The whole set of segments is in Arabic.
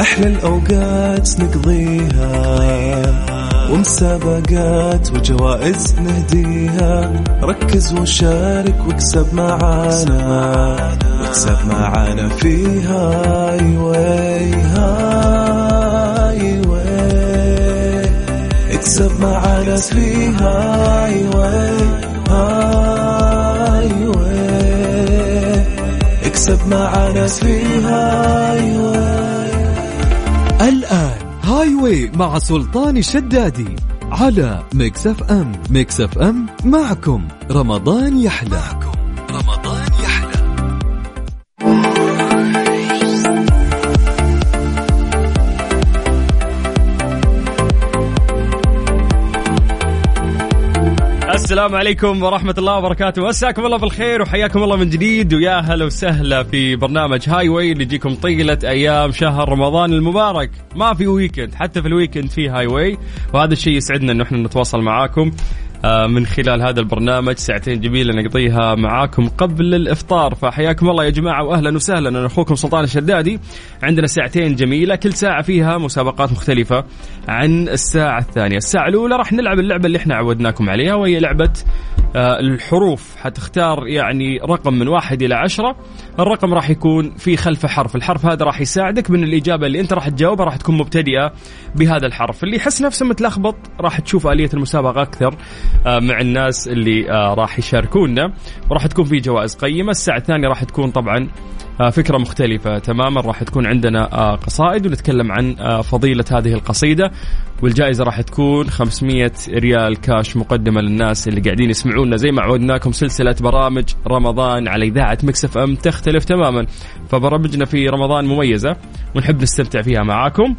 أحلى الأوقات نقضيها ومسابقات وجوائز نهديها. ركز وشارك واكسب معانا واكسب معانا في Highway Highway. اكسب معانا في Highway Highway. اكسب معانا في Highway Highway مع سلطان الشدادي على Mix FM Mix FM معكم. رمضان يحلى. السلام عليكم ورحمة الله وبركاته. مساكم الله بالخير وحياكم الله من جديد. ويا هلا وسهلا في برنامج Highway اللي يجيكم طيلة أيام شهر رمضان المبارك. ما في weekend حتى في ال weekend في Highway وهذا الشيء يسعدنا أنه إحنا نتواصل معاكم. من خلال هذا البرنامج ساعتين جميلة نقضيها معاكم قبل الإفطار. فحياكم الله يا جماعة وأهلا وسهلا. أنا أخوكم سلطان الشدادي. عندنا ساعتين جميلة كل ساعة فيها مسابقات مختلفة عن الساعة الثانية. الساعة الأولى راح نلعب اللعبة اللي إحنا عودناكم عليها وهي لعبة آه، الحروف. حتختار يعني رقم من واحد إلى عشرة. الرقم راح يكون في خلفه حرف. الحرف هذا راح يساعدك من الإجابة اللي أنت راح تجاوبها راح تكون مبتدئة بهذا الحرف. اللي يحس نفسه متلخبط راح تشوف آلية المسابقة أكثر. آه، مع الناس اللي آه، راح يشاركونا. وراح تكون في جوائز قيمة. الساعة الثانية راح تكون طبعا آه، فكرة مختلفة تماما. راح تكون عندنا آه، قصائد ونتكلم عن آه، فضيلة هذه القصيدة. والجائزة راح تكون 500 ريال كاش مقدمة للناس اللي قاعدين يسمعونا. زي ما عودناكم سلسلة برامج رمضان على إذاعة Mix FM تختلف تماما. فبرامجنا في رمضان مميزة ونحب نستمتع فيها معاكم.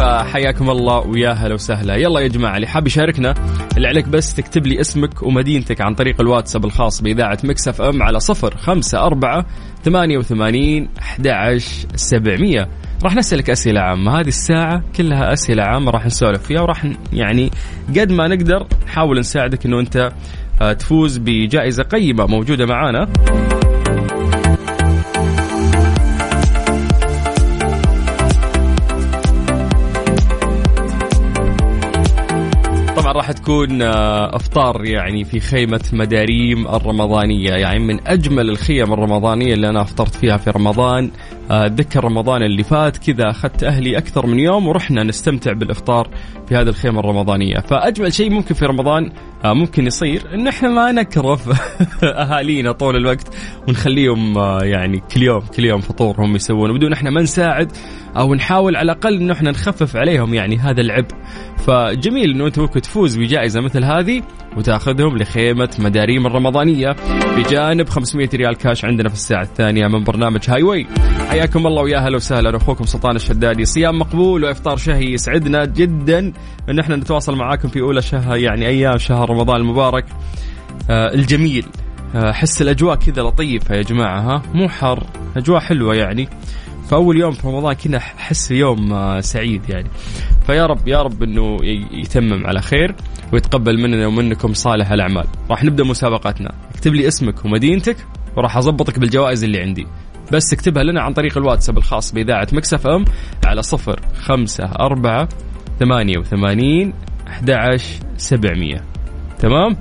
فحياكم الله ويا هلا وسهلا. يلا يا جماعة اللي حاب يشاركنا اللي عليك بس تكتب لي اسمك ومدينتك عن طريق الواتساب الخاص بإذاعة Mix FM على صفر خمسة أربعة ثمانية وثمانين أحد سبعمية. راح نسألك أسئلة عامة. هذه الساعة كلها أسئلة عامة راح نسولف فيها وراح يعني قد ما نقدر نحاول نساعدك أنه أنت آه، تفوز بجائزة قيمة موجودة معانا. راح تكون آه، أفطار يعني في خيمة مداريم الرمضانية يعني من أجمل الخيم الرمضانية اللي أنا أفطرت فيها في رمضان. اتذكر رمضان اللي فات. كذا أخذت أهلي أكثر من يوم ورحنا نستمتع بالإفطار في هذه الخيمة الرمضانية. فأجمل شيء ممكن في رمضان آه، ممكن يصير إن إحنا ما نكرف أهالينا طول الوقت ونخليهم آه، يعني كل يوم كل يوم فطور هم يسوون. بدون إحنا ما نساعد أو نحاول على الأقل انه إحنا نخفف عليهم يعني هذا العبء. فجميل إنه أنت ممكن تفوز بجائزة مثل هذه. وتأخذهم لخيمة مداريم الرمضانية بجانب 500 ريال كاش عندنا في الساعة الثانية من برنامج هاي واي حياكم الله ويا هلا وسهلا. أخوكم سلطان الشدادي. صيام مقبول وإفطار شهي يسعدنا جدا. إن إحنا نتواصل معاكم في أولى شهر يعني أيام شهر رمضان المبارك. آه الجميل. آه، حس الأجواء كذا لطيفة يا جماعة ها؟ مو حر أجواء حلوة يعني. فاول يوم في رمضان كذا أحس يوم آه، سعيد يعني. فيا رب يا رب إنه يتمم على خير ويتقبل مننا ومنكم صالح الأعمال. راح نبدأ مسابقتنا اكتب لي اسمك ومدينتك وراح أضبطك بالجوائز اللي عندي. بس اكتبها لنا عن طريق الواتساب الخاص بإذاعة مكسف أم على صفر خمسة أربعة ثمانية وثمانين أحد سبعمية. تمام؟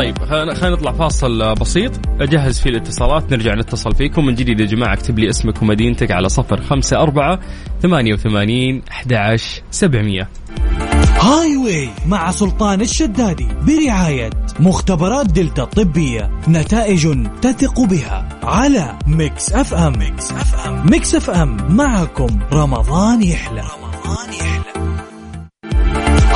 طيب خلينا نطلع فاصل آه، بسيط. اجهز فيه الاتصالات نرجع نتصل فيكم. من جديد يا جماعة اكتب لي اسمك ومدينتك على صفر خمسة أربعة ثمانية وثمانين أحد عشر سبعمية. High way مع سلطان الشدادي برعاية مختبرات دلتا الطبية نتائج تثق بها على Mix FM. Mix FM. Mix FM. معكم رمضان يحلى. رمضان يحلى.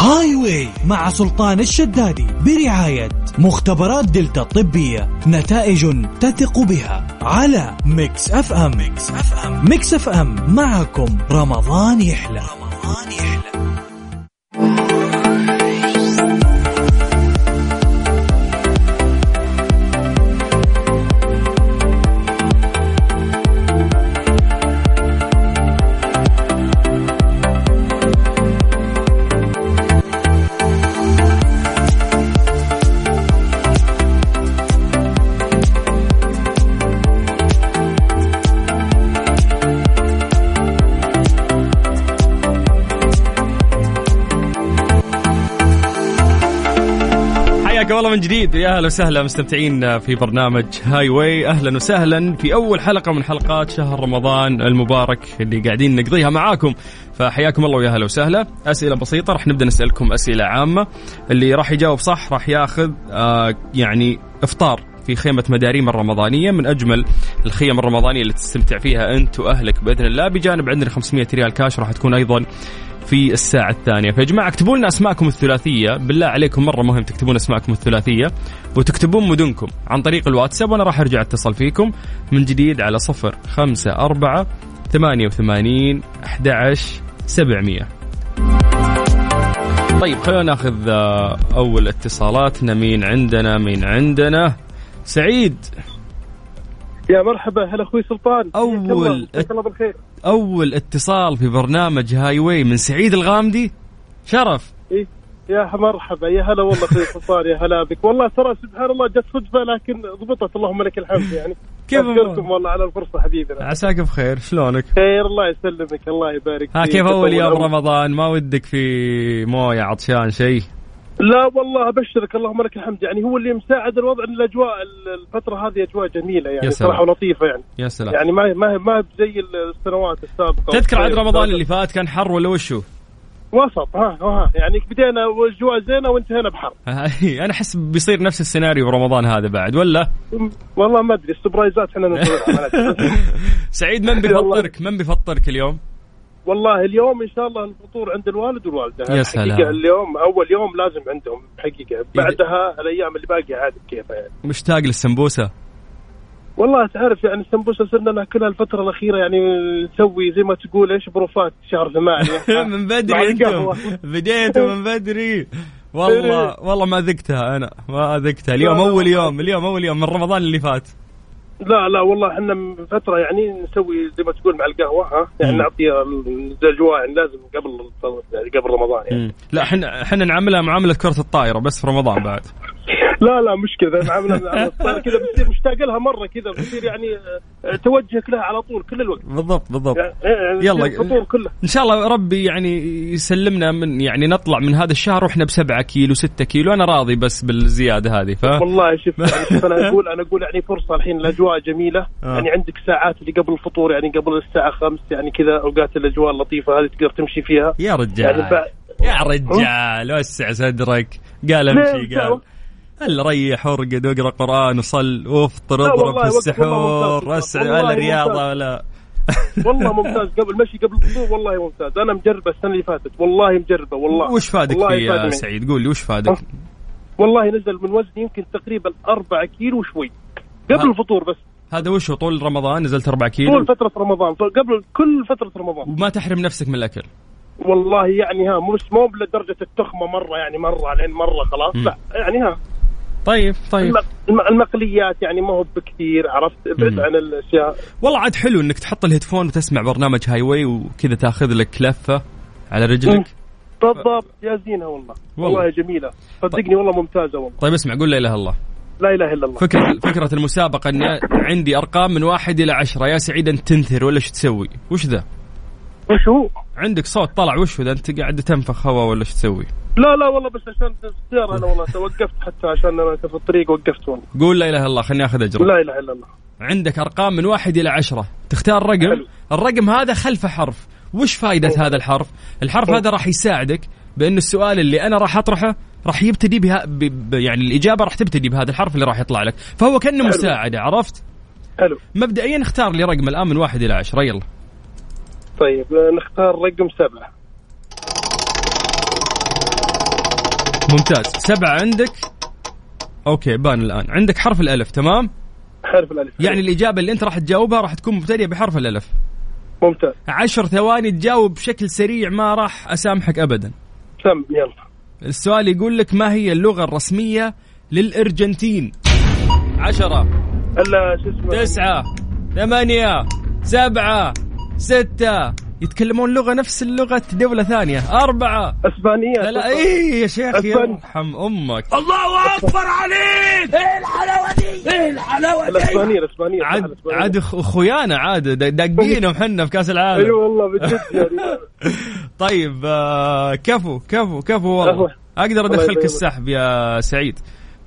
Highway مع سلطان الشدادي برعاية مختبرات دلتا الطبية نتائج تثق بها على Mix FM. Mix FM. Mix FM. معكم رمضان يحلى. رمضان يحلى. من جديد. يا أهلا وسهلا مستمتعين في برنامج هاي واي أهلا وسهلا في أول حلقة من حلقات شهر رمضان المبارك اللي قاعدين نقضيها معاكم. فحياكم الله ويا أهلا وسهلا. أسئلة بسيطة راح نبدأ نسألكم أسئلة عامة. اللي راح يجاوب صح راح ياخذ آه يعني إفطار في خيمة مداريم الرمضانية. من أجمل الخيم الرمضانية اللي تستمتع فيها أنت وأهلك بإذن الله. بجانب عندنا 500 ريال كاش راح تكون أيضا في الساعة الثانية. فيا جماعة اكتبوا لنا أسماءكم الثلاثية. بالله عليكم مرة مهم تكتبون أسماءكم الثلاثية. وتكتبون مدنكم عن طريق الواتساب وأنا راح أرجع أتصل فيكم من جديد على صفر خمسة أربعة ثمانية وثمانين أحد عشر سبعمية. طيب خلونا ناخذ آه، أول اتصالاتنا. مين عندنا؟ مين عندنا؟ سعيد. يا مرحبا هلا أخوي سلطان. مساك الله بالخير. أول اتصال في برنامج هاي واي من سعيد الغامدي. شرف. إيه يا مرحبا يا هلا والله أخوي سلطان يا هلا بك. والله ترى سبحان الله جت صدفه لكن ضبطت. اللهم لك الحمد يعني كيف اشكركم والله على الفرصة حبيبنا. عساك بخير. شلونك؟ خير الله يسلمك الله يبارك ها فيك. كيف أول يوم رمضان؟ ما ودك في موية عطشان شيء لا والله أبشرك اللهم لك الحمد يعني هو اللي مساعد الوضع إن الأجواء الفترة هذه أجواء جميلة يا يعني سلام. صراحة ولطيفة يعني يا سلام يعني ما ما ما زي السنوات السابقة تذكر عاد طيب، رمضان طيب. اللي فات كان حر ولا وشو؟ وسط ها ها يعني بدينا واجواء زينة وانتهينا بحر أنا أحس بيصير نفس السيناريو برمضان هذا بعد ولا؟ والله ما أدري السبرايزات إحنا سعيد من بيفطرك؟ من بيفطرك اليوم؟ والله اليوم إن شاء الله الفطور عند الوالد والوالدة. يا سلام. حقيقة اليوم أول يوم لازم عندهم حقيقة. بعدها الأيام اللي باقية عاد كيف يعني؟ مشتاق للسمبوسة؟ والله تعرف يعني السمبوسة صرنا ناكلها الفترة الأخيرة يعني نسوي زي ما تقول إيش بروفات شهر ثمانية. من بدري أنتم. بديتوا من بدري. والله والله ما ذقتها أنا. ما ذقتها. اليوم أول. يوم اليوم أول يوم من رمضان اللي فات. لا لا والله إحنا من فترة يعني نسوي زي ما تقول مع القهوة ها يعني. نعطي الاجواء يعني لازم قبل يعني قبل رمضان يعني. لا إحنا إحنا نعملها معاملة كرة الطائرة بس في رمضان بعد لا لا مش كذا. عامله كذا بتصير مشتاق لها مرة كذا بتصير يعني آه، توجهك لها على طول كل الوقت. بالضبط بالضبط. يعني يعني يلا. الفطور كله. إن شاء الله ربي يعني يسلمنا من يعني نطلع من هذا الشهر وإحنا بسبعة كيلو ستة كيلو. أنا راضي بس بالزيادة هذه ف والله شوف يعني أنا أقول أنا أقول يعني فرصة الحين الاجواء جميلة. آه. يعني عندك ساعات اللي قبل الفطور يعني قبل الساعة 5 يعني كذا أوقات الأجواء اللطيفة هذه تقدر تمشي فيها. يا يعني رجال بعد يا رجال وسع صدرك. قال؟ أمشي قال. ريح وارقد واقرا قرآن وصل وافطر اضرب في السحور ممتاز. وسع والله ولا رياضه ممتاز. ولا والله ممتاز. قبل مشي قبل الفطور والله ممتاز. أنا مجربة السنة اللي فاتت والله مجربة والله. وش فادك والله فيه يا. سعيد؟ قول لي وش فادك؟ أه. والله نزل من وزني يمكن تقريبا 4 كيلو وشوي. قبل. الفطور بس. هذا وش هو؟ طول رمضان نزلت 4 طول كيلو فترة رمضان. طول- قبل كل فترة رمضان. وما تحرم نفسك من الأكل؟ والله يعني ها مش مو لدرجه التخمة مرة يعني مرة لين مرة خلاص. مم. لا يعني ها طيب طيب. الم- الم- المقليات يعني ما هو بكثير عرفت؟ ابعد. عن الأشياء. والله عاد حلو إنك تحط ال headphone وتسمع برنامج Highway وكذا تاخذ لك لفة على رجلك. بالضبط. يا زينة والله. والله. والله جميلة. صدقني والله ممتازة والله. طيب اسمع قول لا إله إلا الله. لا إله إلا الله. فكرة فكرة المسابقة إني عندي أرقام من واحد إلى عشرة. يا سعيد أنت تنثر ولا إيش تسوي؟ وش ذا؟ وش هو؟ عندك صوت طلع وش ذا انت قاعد تنفخ هواء ولا إيش تسوي؟ لا لا والله بس عشان السيارة أنا والله توقفت حتى عشان أنا في الطريق وقفت والله قول لا إله إلا الله خليني آخذ اجرك لا إله إلا الله عندك أرقام من واحد إلى عشرة تختار رقم حلو. الرقم هذا خلفه حرف وش فائدة أوه. هذا الحرف؟ الحرف أوه. هذا راح يساعدك بأن السؤال اللي أنا راح أطرحه راح يبتدي بها ب... ب... يعني الإجابة راح تبتدي بهذا الحرف اللي راح يطلع لك فهو كأنه حلو. مساعدة عرفت؟ حلو مبدئيا اختار لي رقم الآن من واحد إلى عشرة يلا طيب آه، نختار رقم سبعة. ممتاز. سبعة عندك؟ أوكي بان الآن. عندك حرف الألف تمام؟ حرف الألف. يعني الإجابة اللي أنت راح تجاوبها راح تكون مبتدئة بحرف الألف. ممتاز. عشر ثواني تجاوب بشكل سريع ما راح أسامحك أبدا. سم يلا. السؤال يقول لك ما هي اللغة الرسمية للأرجنتين؟ عشرة. الا شو اسمه؟ تسعة. ثمانية. سبعة. ستة يتكلمون لغة نفس اللغة دولة ثانية. أربعة. إسبانية. لا إيه يا شيخ. يرحم أمك. الإسبانية الإسبانية. صح، عاد الإسبانية. عاد أخ- أخويانا عاد دا- داقينهم حنا في كأس اي العالم والله بجد يعني. طيب آه كفو كفو كفو والله. الله أدخلك يبارك. السحب يا سعيد.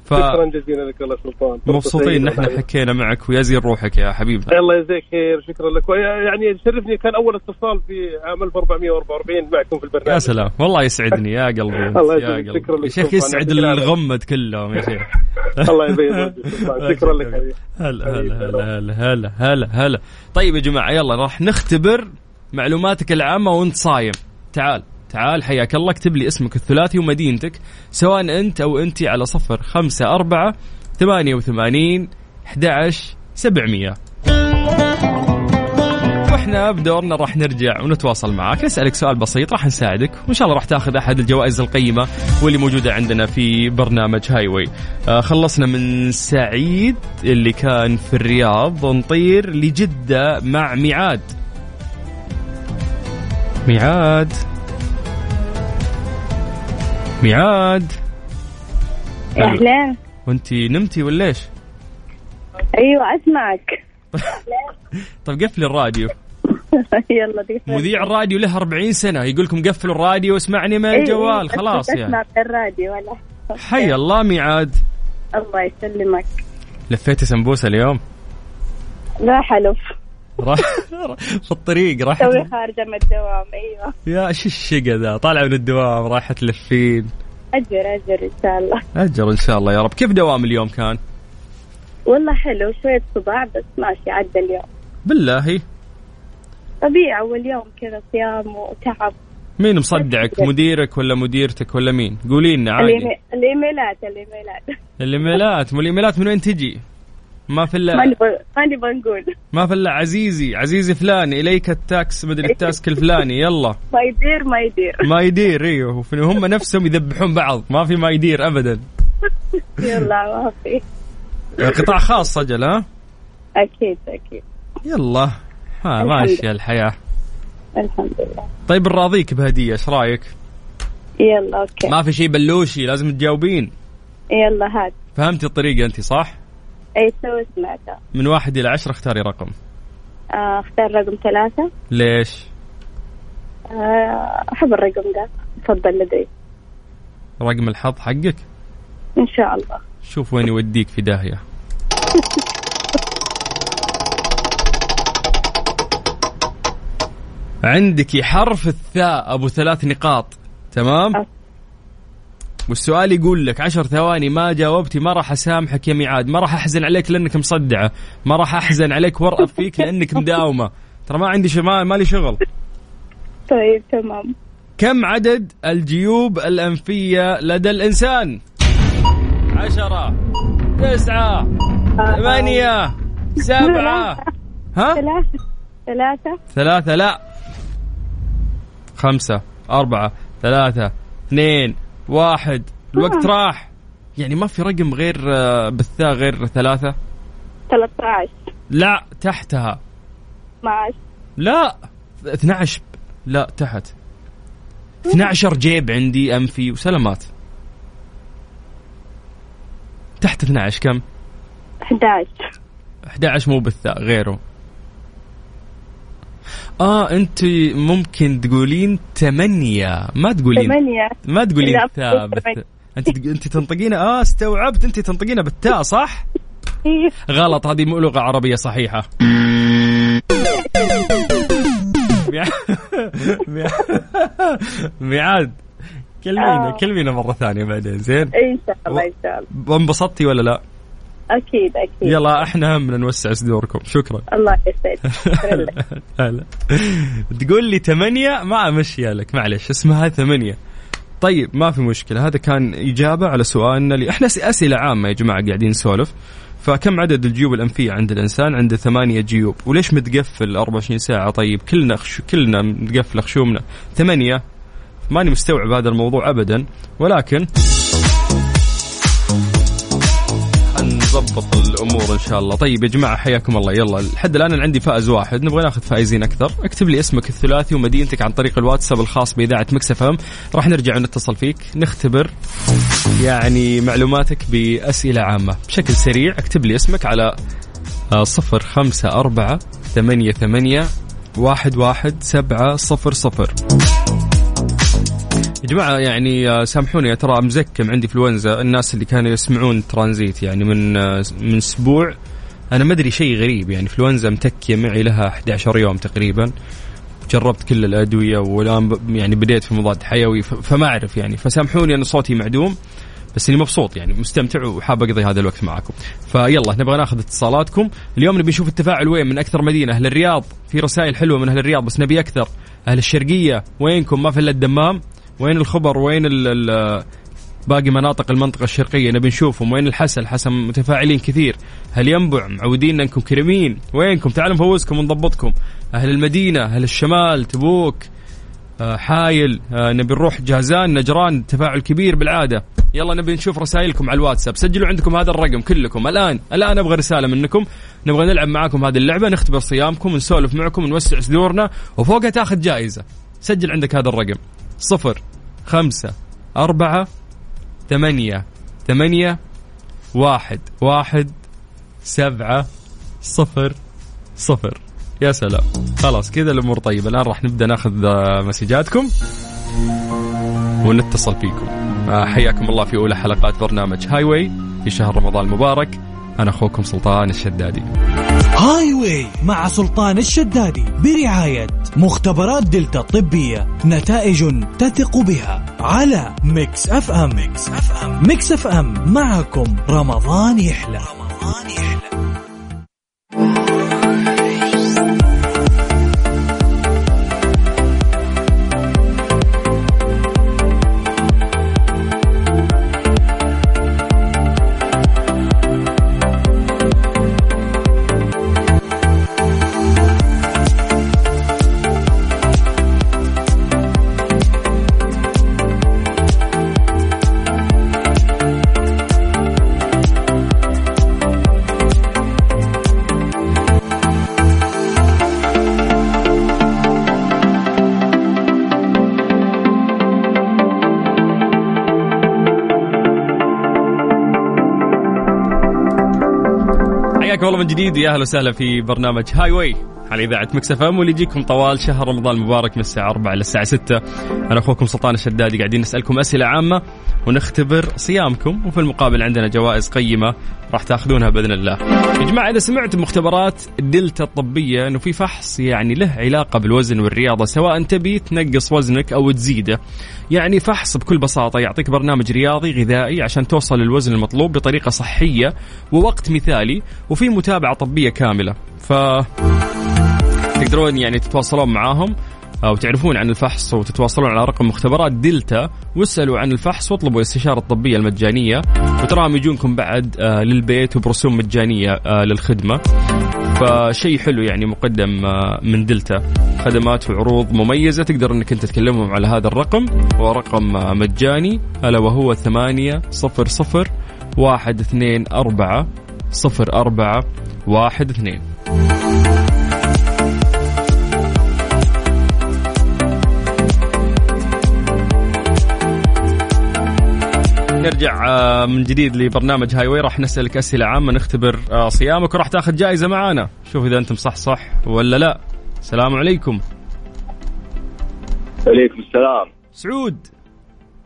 ف... شكرا جزيلا لك الله سلطان. مبسوطين ان إحنا حكينا معك ويزين روحك يا حبيبنا. الله يجزيك خير شكرا لك. يعني يشرفني كان أول اتصال في عام 1444 معكم في البرنامج. يا سلام. والله يسعدني يا قلبي. الله يسعدك. شكرا لك. يا شيخ. يسعد. الغمد كلهم يا شيخ. الله يبيض. شكرا لك هلا هلا هلا هلا هلا هلا. طيب يا جماعة يلا راح نختبر معلوماتك العامة وانت صايم. تعال. تعال حياك الله اكتب لي اسمك الثلاثي ومدينتك سواء أنت أو انت على صفر خمسة أربعة ثمانية وثمانين أحد سبعمية. وإحنا بدورنا راح نرجع ونتواصل معك نسألك سؤال بسيط راح نساعدك وإن شاء الله راح تاخذ أحد الجوائز القيمة واللي موجودة عندنا في برنامج هاي واي آه خلصنا من سعيد اللي كان في الرياض ونطير لجدة مع ميعاد. ميعاد. ميعاد. أهلا وانت نمتي ولا إيش؟ أيوه أسمعك. طيب قفلي الراديو. يلا دي مذيع الراديو له 40 سنة. يقول لكم قفلوا الراديو واسمعني من إيه، الجوال. خلاص يعني. أسمع الراديو ولا. حي الله ميعاد. الله يسلمك. لفيتي سمبوسة اليوم. لا حلف. راح في الطريق راح توي خارجه من الدوام أيوه. يا شو الشقا ذا؟ طالعة من الدوام رايحة تلفين. أجر أجر إن شاء الله. أجر إن شاء الله يا رب. كيف دوام اليوم كان؟ والله حلو شوية صداع بس ماشي عدى اليوم. بالله. طبيعي اول يوم كذا صيام وتعب. مين مصدعك؟ مديرك ولا مديرتك ولا مين؟ قولي لنا عادي. الإيميلات الإيميلات. الإيميلات. مو الايميلات من وين تجي؟ ما في الا نبغى ما نبغى نقول ما في إلا عزيزي عزيزي فلاني إليك ال tasks مدري ال task الفلاني يلا. my dear my dear my dear إيوه. هم نفسهم يذبحون بعض. ما في my dear ابدا. يلا ما في. قطاع خاص سجل ها؟ أكيد أكيد. يلا. ها ماشية الحياة. الحمد لله. طيب نراضيك بهدية إيش رأيك؟ يلا okay. ما في شيء بلوشي لازم تجاوبين. يلا هات. فهمتي الطريقة أنت صح؟ اي سمعتها من واحد إلى عشرة اختاري رقم. آه، اختار رقم ثلاثة. ليش؟ آه، أحب الرقم ده. تفضل لدي. رقم الحظ حقك؟ إن شاء الله. شوف وين يوديك في داهية. عندك حرف الثاء أبو ثلاث نقاط. تمام. والسؤال يقول لك عشر ثواني ما جاوبتي ما راح أسامحك يا ميعاد ما راح أحزن عليك لأنك مصدعة ما راح أحزن عليك وارأف فيك لأنك مداومة. ترى ما عندي شما ما لي شغل. طيب تمام. كم عدد الجيوب الأنفية لدى الإنسان؟ عشرة تسعة ثمانية سبعة. ها؟ ثلاثة ثلاثة. ثلاثة لا. خمسة أربعة ثلاثة اثنين واحد. الوقت راح. يعني ما في رقم غير آه، بالثاء غير ثلاثة؟ 13 لا تحتها. 12 لا 12 لا تحت. 12 جيب عندي انفي وسلامات. تحت 12 كم؟ 11 11 مو بالثاء غيره. آه أنت ممكن تقولين ثمانية ما تقولين 8 ما تقولين بالثاء أنت أنت تنطقينها. آه استوعبت. أنت تنطقينها بالتاء صح؟ غلط. هذه مو لغة عربية صحيحة. ميع- ميع- ميعاد. كلمينا آه. كلمينا مرة ثانية بعدين زين؟ إن شاء الله إن شاء الله. انبسطتي ولا لا؟ أكيد أكيد. يلا إحنا همنا نوسع صدوركم. شكرا. الله يسعدك. هلا. تقول لي ثمانية ما امشيها لك. معلش اسمها ثمانية. طيب ما في مشكلة. هذا كان إجابة على سؤالنا اللي إحنا أسئلة عامة يا جماعة قاعدين نسولف. فكم عدد الجيوب الأنفية عند الإنسان؟ عنده ثمانية جيوب. وليش متقفل 24 ساعة؟ طيب كلنا خش... كلنا متقفل خشومنا. ثمانية. ماني مستوعب هذا الموضوع أبدا. ولكن نظبط الأمور إن شاء الله. طيب يا جماعة حياكم الله. يلا لحد الآن أنا عندي فائز واحد. نبغى ناخذ فائزين أكثر. اكتب لي اسمك الثلاثي ومدينتك عن طريق الواتساب الخاص بإذاعة مكسف إم. راح نرجع ونتصل فيك. نختبر يعني معلوماتك بأسئلة عامة. بشكل سريع اكتب لي اسمك على آه، صفر خمسة أربعة ثمانية ثمانية واحد واحد سبعة صفر صفر. يا جماعة يعني آه، سامحوني ترى مزكم عندي فلونزا الناس اللي كانوا يسمعون ترانزيت يعني من آه، من أسبوع. أنا ما أدري شيء غريب يعني فلونزا متكية معي لها 11 يوم تقريبا. جربت كل الأدوية والآن يعني بديت في مضاد حيوي فما أعرف يعني. فسامحوني ان صوتي معدوم بس إني مبسوط يعني. مستمتع وحاب أقضي هذا الوقت معاكم. فيلا نبغى ناخذ اتصالاتكم. اليوم نبي نشوف التفاعل وين؟ من أكثر مدينة أهل الرياض. في رسائل حلوة من أهل الرياض بس نبي أكثر. أهل الشرقية وينكم؟ ما في الا الدمام. وين الخبر؟ وين ال باقي مناطق المنطقة الشرقية؟ نبي نشوفهم. وين الحسا الحسا متفاعلين كثير. هل ينبع؟ معودين أنكم كريمين. وينكم؟ تعالوا نفوزكم ونضبطكم. أهل المدينة أهل الشمال تبوك آه، حايل آه، نبي نروح جازان نجران تفاعل كبير بالعادة. يلا نبي نشوف رسائلكم على الواتساب. سجلوا عندكم هذا الرقم كلكم. الآن الآن أبغى رسالة منكم. نبغى نلعب معاكم هذه اللعبة نختبر صيامكم نسولف معكم نوسع صدورنا وفوقها تاخذ جائزة. سجل عندك هذا الرقم. صفر خمسة أربعة ثمانية ثمانية واحد واحد سبعة صفر صفر. يا سلام. خلاص كذا الأمور طيبة. الآن راح نبدأ ناخذ آه، مسجاتكم ونتصل فيكم. آه، حياكم الله في أولى حلقات برنامج Highway في شهر رمضان المبارك. أنا أخوكم سلطان الشدادي. Highway مع سلطان الشدادي برعاية مختبرات دلتا الطبية نتائج تثق بها على Mix FM. Mix FM. Mix FM. معكم رمضان يحلى. رمضان يحلى. حياكم الله من جديد ويا أهلا وسهلا في برنامج Highway على إذاعة Mix FM واللي يجيكم طوال شهر رمضان المبارك من الساعة 4 إلى الساعة 6 أنا أخوكم سلطان الشدادي قاعدين نسألكم أسئلة عامة ونختبر صيامكم وفي المقابل عندنا جوائز قيمة راح تاخذونها بإذن الله. يا جماعة إذا سمعتم مختبرات دلتا الطبية إنه في فحص يعني له علاقة بالوزن والرياضة سواء تبي تنقص وزنك أو تزيده. يعني فحص بكل بساطة يعطيك برنامج رياضي غذائي عشان توصل للوزن المطلوب بطريقة صحية ووقت مثالي وفي متابعة طبية كاملة. ف تقدرون يعني تتواصلون معاهم أو تعرفون عن الفحص وتتواصلون على رقم مختبرات دلتا واسألوا عن الفحص واطلبوا الاستشاره الطبيه المجانية. وتراهم يجونكم بعد آه، للبيت وبرسوم مجانية آه، للخدمة. فشيء حلو يعني مقدم آه، من دلتا. خدمات وعروض مميزة تقدر إنك أنت تكلمهم على هذا الرقم. هو رقم آه، مجاني. ألا وهو ثمانية صفر صفر واحد اثنين أربعة صفر أربعة واحد اثنين. نرجع آه، من جديد لبرنامج هاي واي راح نسألك أسئلة عامة نختبر آه، صيامك وراح تاخذ جائزة معانا. شوف إذا أنتم صح صح ولا لا. السلام عليكم. عليكم السلام. سعود.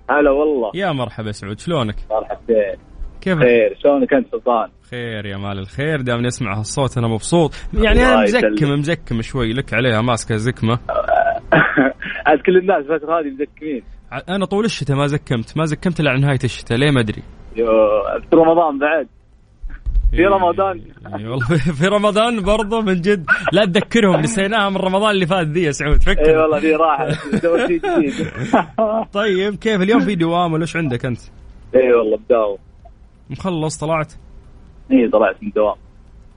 هلا والله. يا مرحبا سعود شلونك؟ مرحبتين كيف خير شلونك أنت سلطان؟ خير يا مال الخير دام نسمع هالصوت أنا مبسوط. يعني أنا مزكم. مزكم شوي لك عليها ماسكة زكمة. عاد كل الناس الفترة هذه مزكمين. أنا طول الشتاء ما زكمت ما زكمت إلا على نهاية الشتاء ليه ما أدري. يو في رمضان بعد. في رمضان. إي والله. في رمضان برضه من جد. لا تذكرهم نسيناها من رمضان اللي فات ذي يا سعود فكر. اي والله شيء جديد. طيب كيف اليوم في دوام ولا إيش عندك أنت؟ اي والله بداوم. مخلص طلعت؟ اي طلعت من الدوام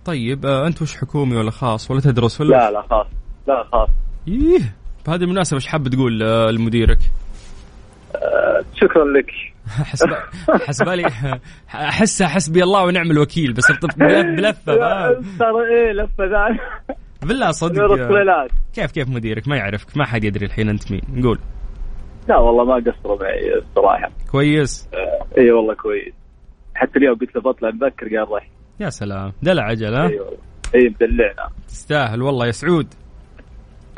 طيب آه أنت وش حكومي ولا خاص ولا تدرس ولا؟ لا لا خلاص لا خلاص إيه بهذه المناسبة إيش حاب تقول آه لمديرك؟ شكرا لك. حسب حسبالي احسها حسبي الله ونعم الوكيل بس بلف- بلفة؟ ترى إيه ثانية بالله صدق كيف كيف مديرك؟ ما يعرفك ما حد يدري الحين أنت مين. نقول لا والله ما قصروا معي الصراحة. كويس. آه، اي والله كويس. حتى اليوم قلت له بطلع مبكر قال رح يا سلام. دلع عجل ها؟ اي اي مدلعنا. تستاهل والله يا سعود.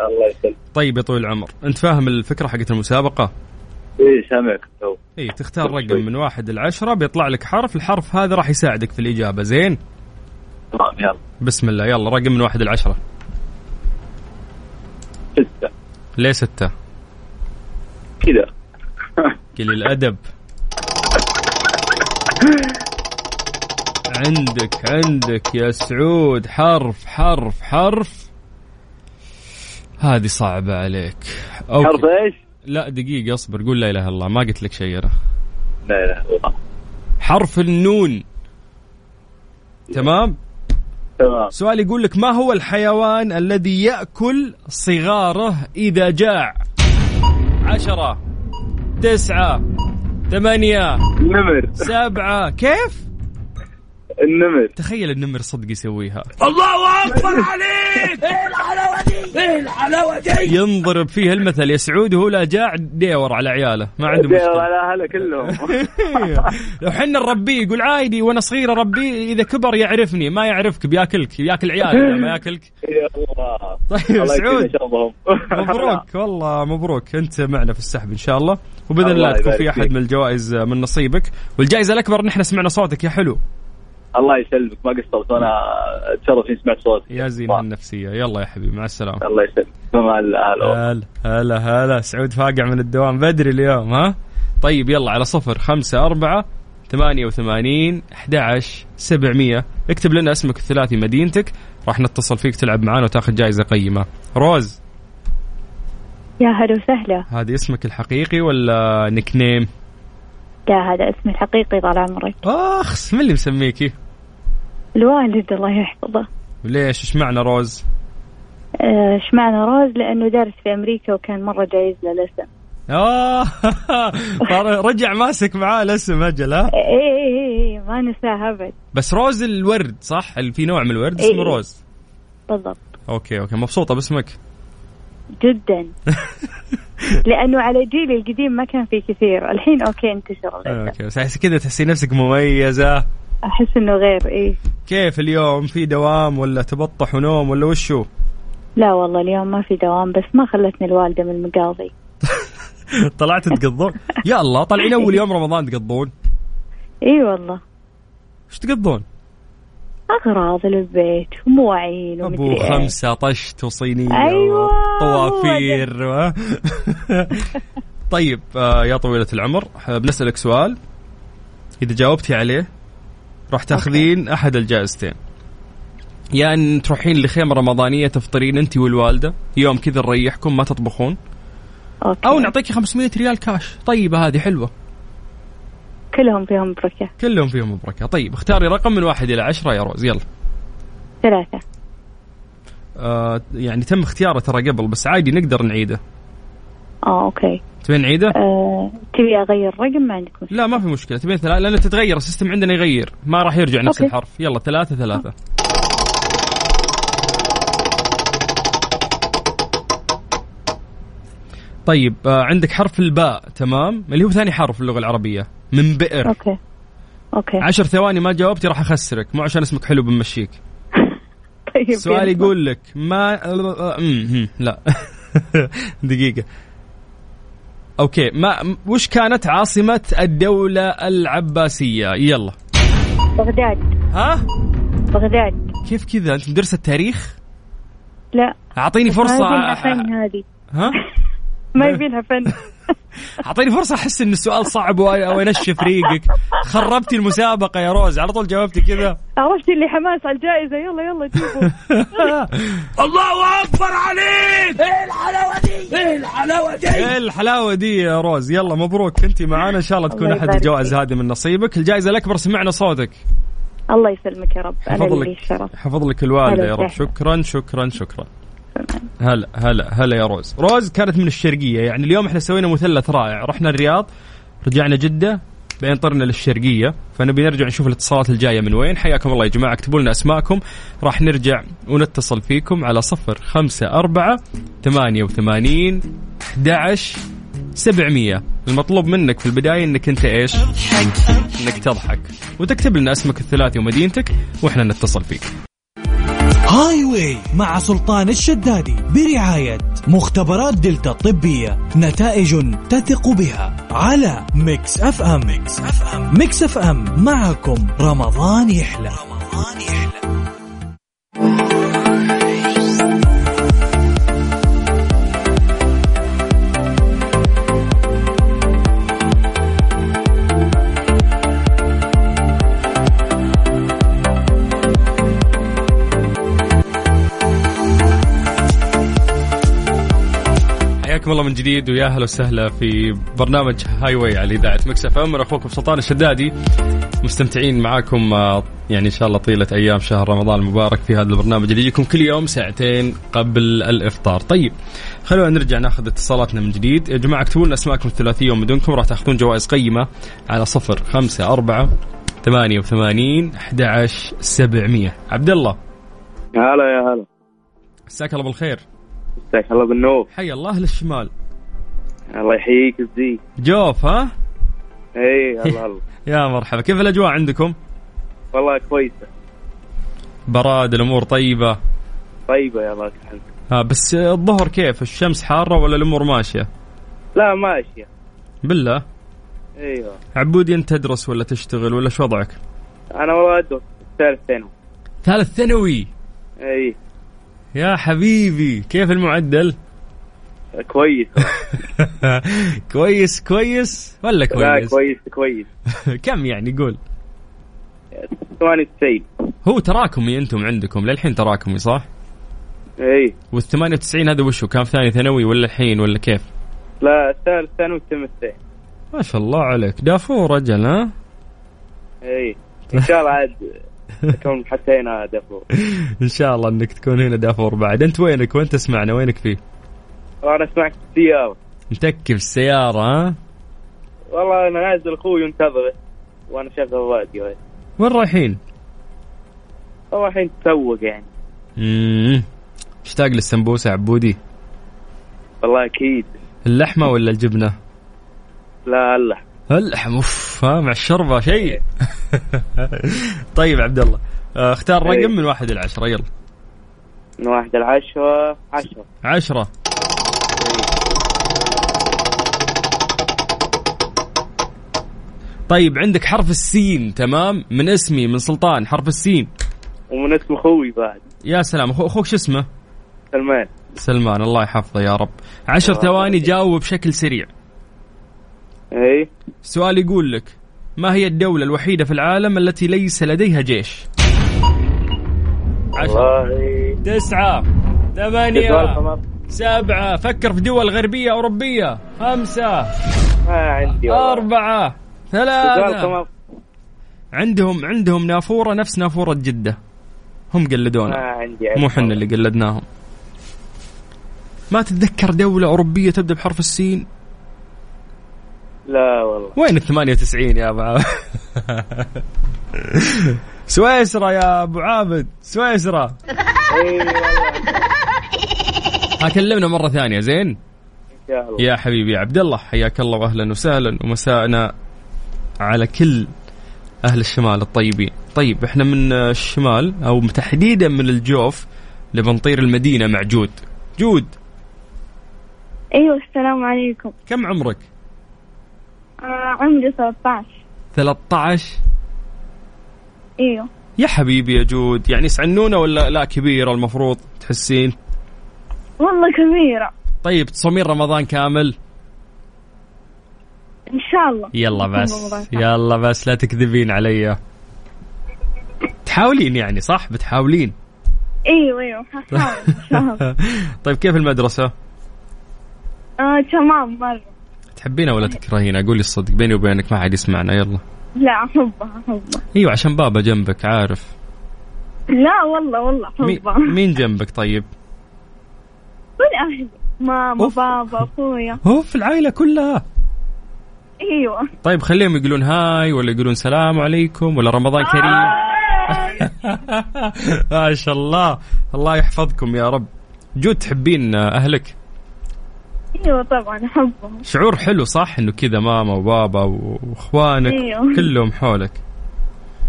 الله يسلمك. طيب يا طويل العمر أنت فاهم الفكرة حقت المسابقة؟ إيه سامعك تو. اي تختار رقم من واحد لعشرة بيطلع لك حرف الحرف هذا راح يساعدك في الإجابة. زين؟ تمام يلا. بسم الله. يلا رقم من واحد لعشرة. ستة. ليه ستة؟ كذا. قليل الأدب. عندك عندك يا سعود. حرف حرف حرف. هذه صعبة عليك. أوكي. حرف إيش؟ لا دقيقة اصبر قول لا إله إلا الله ما قلت لك شيء أنا لا إله إلا الله. حرف النون. تمام؟ تمام. سؤال يقول لك ما هو الحيوان الذي يأكل صغاره إذا جاع؟ عشرة تسعة ثمانية النمر سبعة كيف؟ النمر. تخيل النمر صدق يسويها. ينضرب فيه المثل يا سعود وهو لا جاع يدور على عياله. ما عنده دير مشكلة. على أهله كلهم. لو حنا نربيه يقول عادي وأنا صغير اربيه إذا كبر يعرفني ما يعرفك بياكلك بياكل عيالك لا ما ياكلك. يا الله. طيب الله سعود. مبروك والله مبروك. أنت معنا في السحب إن شاء الله. وبإذن الله الله تكون في أحد. من الجوائز من نصيبك. والجائزة الأكبر نحن سمعنا صوتك يا حلو. الله يسلمك. ما قصرت وأنا اتشرف إني سمعت صوتك. يا زين النفسية. يلا يا حبيبي مع السلامة. الله يسلمك. هلا. هلا هلا سعود فاقع من الدوام بدري اليوم ها؟ طيب يلا على صفر خمسة أربعة ثمانية وثمانين أحد عشر سبعمية. اكتب لنا اسمك الثلاثي مدينتك. راح نتصل فيك تلعب معانا وتاخذ جائزة قيمة. روز. يا هلا وسهلا. هذه اسمك الحقيقي ولا نيك نيم لا هذا اسمي الحقيقي طال عمرك. اخس من اللي مسميكي؟ الوالد الله يحفظه. ليش؟ إيش معنى روز؟ آه، إيش معنى روز؟ لأنه دارس في أمريكا وكان مرة جايز له الاسم. آه رجع ماسك معاه الاسم أجل ها؟ إيه إيه إيه، ما نساها أبد. بس روز الورد صح؟ اللي في نوع من الورد اسمه إيه. روز. بالضبط. okay okay مبسوطة باسمك. جدا. لأنه على جيلي القديم ما كان في كثير. الحين okay انتشر. okay بس كذا تحسي نفسك مميزة. أحس إنه غير إيه. كيف اليوم؟ في دوام ولا تبطح ونوم ولا وشو؟ لا والله اليوم ما في دوام بس ما خلتني الوالدة من المقاضي طلعت تقضون؟ يا الله طالعين أول يوم رمضان تقضون؟ إي والله. إيش تقضون؟ أغراض للبيت ومواعين أبو ومدري إيه. خمسة طشت وصينية أيوة، طوافير و... طيب آه، يا طويلة العمر آه، بنسألك سؤال. إذا جاوبتي عليه راح تاخذين أحد الجائزتين. يا أن تروحين لخيمة رمضانية تفطرين انت والوالدة يوم كذا نريحكم ما تطبخون. okay. أو نعطيكي 500 ريال كاش طيبة هذه حلوة. كلهم فيهم بركه كلهم فيهم بركه طيب اختاري رقم من واحد إلى عشرة يا روز يلا. ثلاثة. آه يعني تم اختياره ترى قبل بس عادي نقدر نعيده. آه okay. تبين نعيده آه، تبي أغير رقم؟ ما عندك مشكلة. لا ما في مشكلة. تبين ثلاثة لأنه تتغير ال system عندنا يغير. ما راح يرجع نفس okay. الحرف. يلا ثلاثة ثلاثة. طيب آه عندك حرف الباء تمام؟ اللي هو ثاني حرف في اللغة العربية. من بئر. okay. okay. عشر ثواني ما جاوبتي راح أخسرك. مو عشان اسمك حلو بنمشيك طيب السؤال يلا. يقول لك ما لا. دقيقة. أوكي. ما وش كانت عاصمة الدولة العباسية؟ يلا. بغداد. ها؟ بغداد. كيف كذا؟ أنت مدرسة التاريخ لا. أعطيني بس ما فرصة يبيلها فن هذه. ها؟ ما يبيلها فن. أعطيني فرصة أحس إن السؤال صعب وانشف ريقك. خربتي المسابقة يا روز. على طول جاوبتي كذا. عرفت اللي حماس على الجائزة. يلا يلا جيبوا إيه الحلاوة دي؟ يا روز؟ يلا مبروك. انت معانا. إن شاء الله تكون الله أحد الجوائز هذه من نصيبك. الجائزة الأكبر سمعنا صوتك. الله يسلمك يا رب. حفظ لك الشرف حفظ لك الوالدة يا رب. وسهلا. شكرا شكرا. هلا هلا هلا يا روز. روز كانت من الشرقية. يعني اليوم إحنا سوينا مثلث رائع. رحنا الرياض رجعنا جدة بعدين طرنا للشرقية. فنبي نرجع نشوف الاتصالات الجاية من وين. حياكم الله يا جماعة. اكتبوا لنا أسماءكم. راح نرجع ونتصل فيكم على صفر خمسة أربعة ثمانية وثمانين أحد عشر سبعمية. المطلوب منك في البداية إنك أنت إيش؟ إنك تضحك. وتكتب لنا أسمك الثلاثي ومدينتك وإحنا نتصل فيك. هاي واي مع سلطان الشدادي برعاية مختبرات دلتا الطبية نتائج تثق بها على Mix FM. Mix FM. Mix FM. معكم رمضان يحلى. رمضان يحلى. حياكم الله من جديد ويا أهلا وسهلا في برنامج Highway على إذاعة Mix FM اخوكم سلطان الشدادي. مستمتعين معاكم آه، يعني إن شاء الله طيلة أيام شهر رمضان المبارك في هذا البرنامج اللي يجيكم كل يوم ساعتين قبل الإفطار. طيب خلونا نرجع ناخذ اتصالاتنا من جديد. يا جماعة اكتبوا لنا أسماءكم الثلاثية ومدنكم راح تأخذون جوائز قيمة على صفر خمسة أربعة ثمانية وثمانين أحد عشر سبعمية. عبد الله. هلا يا هلا. مساك الله بالخير. مساك الله بالنور. حي الله أهل الشمال. الله يحييك الزي جوف ها؟ اي الله الله. يا مرحبا. كيف الأجواء عندكم؟ والله كويسة. براد الأمور طيبة؟ طيبة يا الله. يسلمك ها بس الظهر كيف؟ الشمس حارة ولا الأمور ماشية؟ لا ماشية. بالله؟ أيوه. عبودي أنت تدرس ولا تشتغل ولا شو وضعك؟ أنا والله أدرس. ثالث ثانوي. ثالث ثانوي. اي يا حبيبي كيف المعدل؟ كويس. كويس كويس ولا لا كويس؟ كويس كويس. كم يعني؟ قول. 98 هو تراكمي أنتم عندكم للحين تراكمي صح؟ إي. وال 98 هذا وشو كان في ثاني ثانوي ولا الحين ولا كيف؟ لا ثالث ثانوي تم ما شاء الله عليك. دافور رجل ها؟ إي. إن شاء الله عاد اكون حتى هنا دفور إن شاء الله إنك تكون هنا دافور بعد. أنت وينك؟ وين تسمعنا؟ وينك فيه؟ وأنا سمعت السياره متكي في السيارة. ها؟ والله أنا نازل أخوي ينتظره وأنا شغل الراديو. وين رايحين؟ والله الحين تسوق يعني. امم مشتاق للسمبوسة عبودي؟ والله أكيد. اللحمة ولا الجبنة؟ لا هلا اللحم أوف ها مع الشربة شيء طيب عبد الله آه، اختار رقم إيه. من واحد إلى عشرة يلا. من واحد العشرة عشرة عشرة. طيب عندك حرف السين تمام؟ من اسمي من سلطان حرف السين. ومن اسم أخوي بعد. يا سلام أخوك شو اسمه؟ سلمان. سلمان الله يحفظه يا رب. عشر الله ثواني. جاوب بشكل سريع. اي السؤال يقول لك ما هي الدولة الوحيدة في العالم التي ليس لديها جيش؟ عشرة. تسعة ثمانية سبعة فكر في دول غربية أوروبية. خمسة ما عندي والله. أربعة ثلاثة. عندهم عندهم نافورة نفس نافورة جدة. هم ما قلدونا عندي مو حنا اللي قلدناهم. ما تتذكر دولة أوروبية تبدأ بحرف السين؟ لا والله. وين ال 98 يا أبو عابد؟ سويسرا يا أبو عابد سويسرا. هكلمنا مرة ثانية زين؟ الله. يا حبيبي يا عبد الله حياك الله واهلا وسهلا ومساءنا على كل أهل الشمال الطيبين. طيب إحنا من الشمال أو تحديدا من الجوف لبنطير المدينة مع جود. جود. أيوه السلام عليكم. كم عمرك؟ عمري 13 13 إيوه. يا حبيبي يا جود يعني سعنونة ولا لا كبيرة المفروض تحسين؟ والله كبيرة. طيب تصومين رمضان كامل؟ إن شاء الله. يلا بس. يلا بس لا تكذبين علي. تحاولين يعني صح؟ بتحاولين. إيوه إيوه ححاول إن شاء الله. طيب كيف المدرسة؟ آه تمام مرة. تحبينها ولا تكرهينها قولي الصدق بيني وبينك ما حد يسمعنا يلا. لا احبها احبها أيوه عشان بابا جنبك عارف. لا والله والله احبها مين جنبك طيب؟ كل أهلي. ماما أوف. بابا أخويا. هو في العائلة كلها. أيوه. طيب خليهم يقولون هاي ولا يقولون سلام عليكم ولا رمضان كريم. ما شاء الله. الله يحفظكم يا رب. جود تحبين أهلك؟ أيوه طبعا احبهم شعور حلو صح؟ إنه كذا ماما وبابا وإخوانك أيوه. كلهم حولك.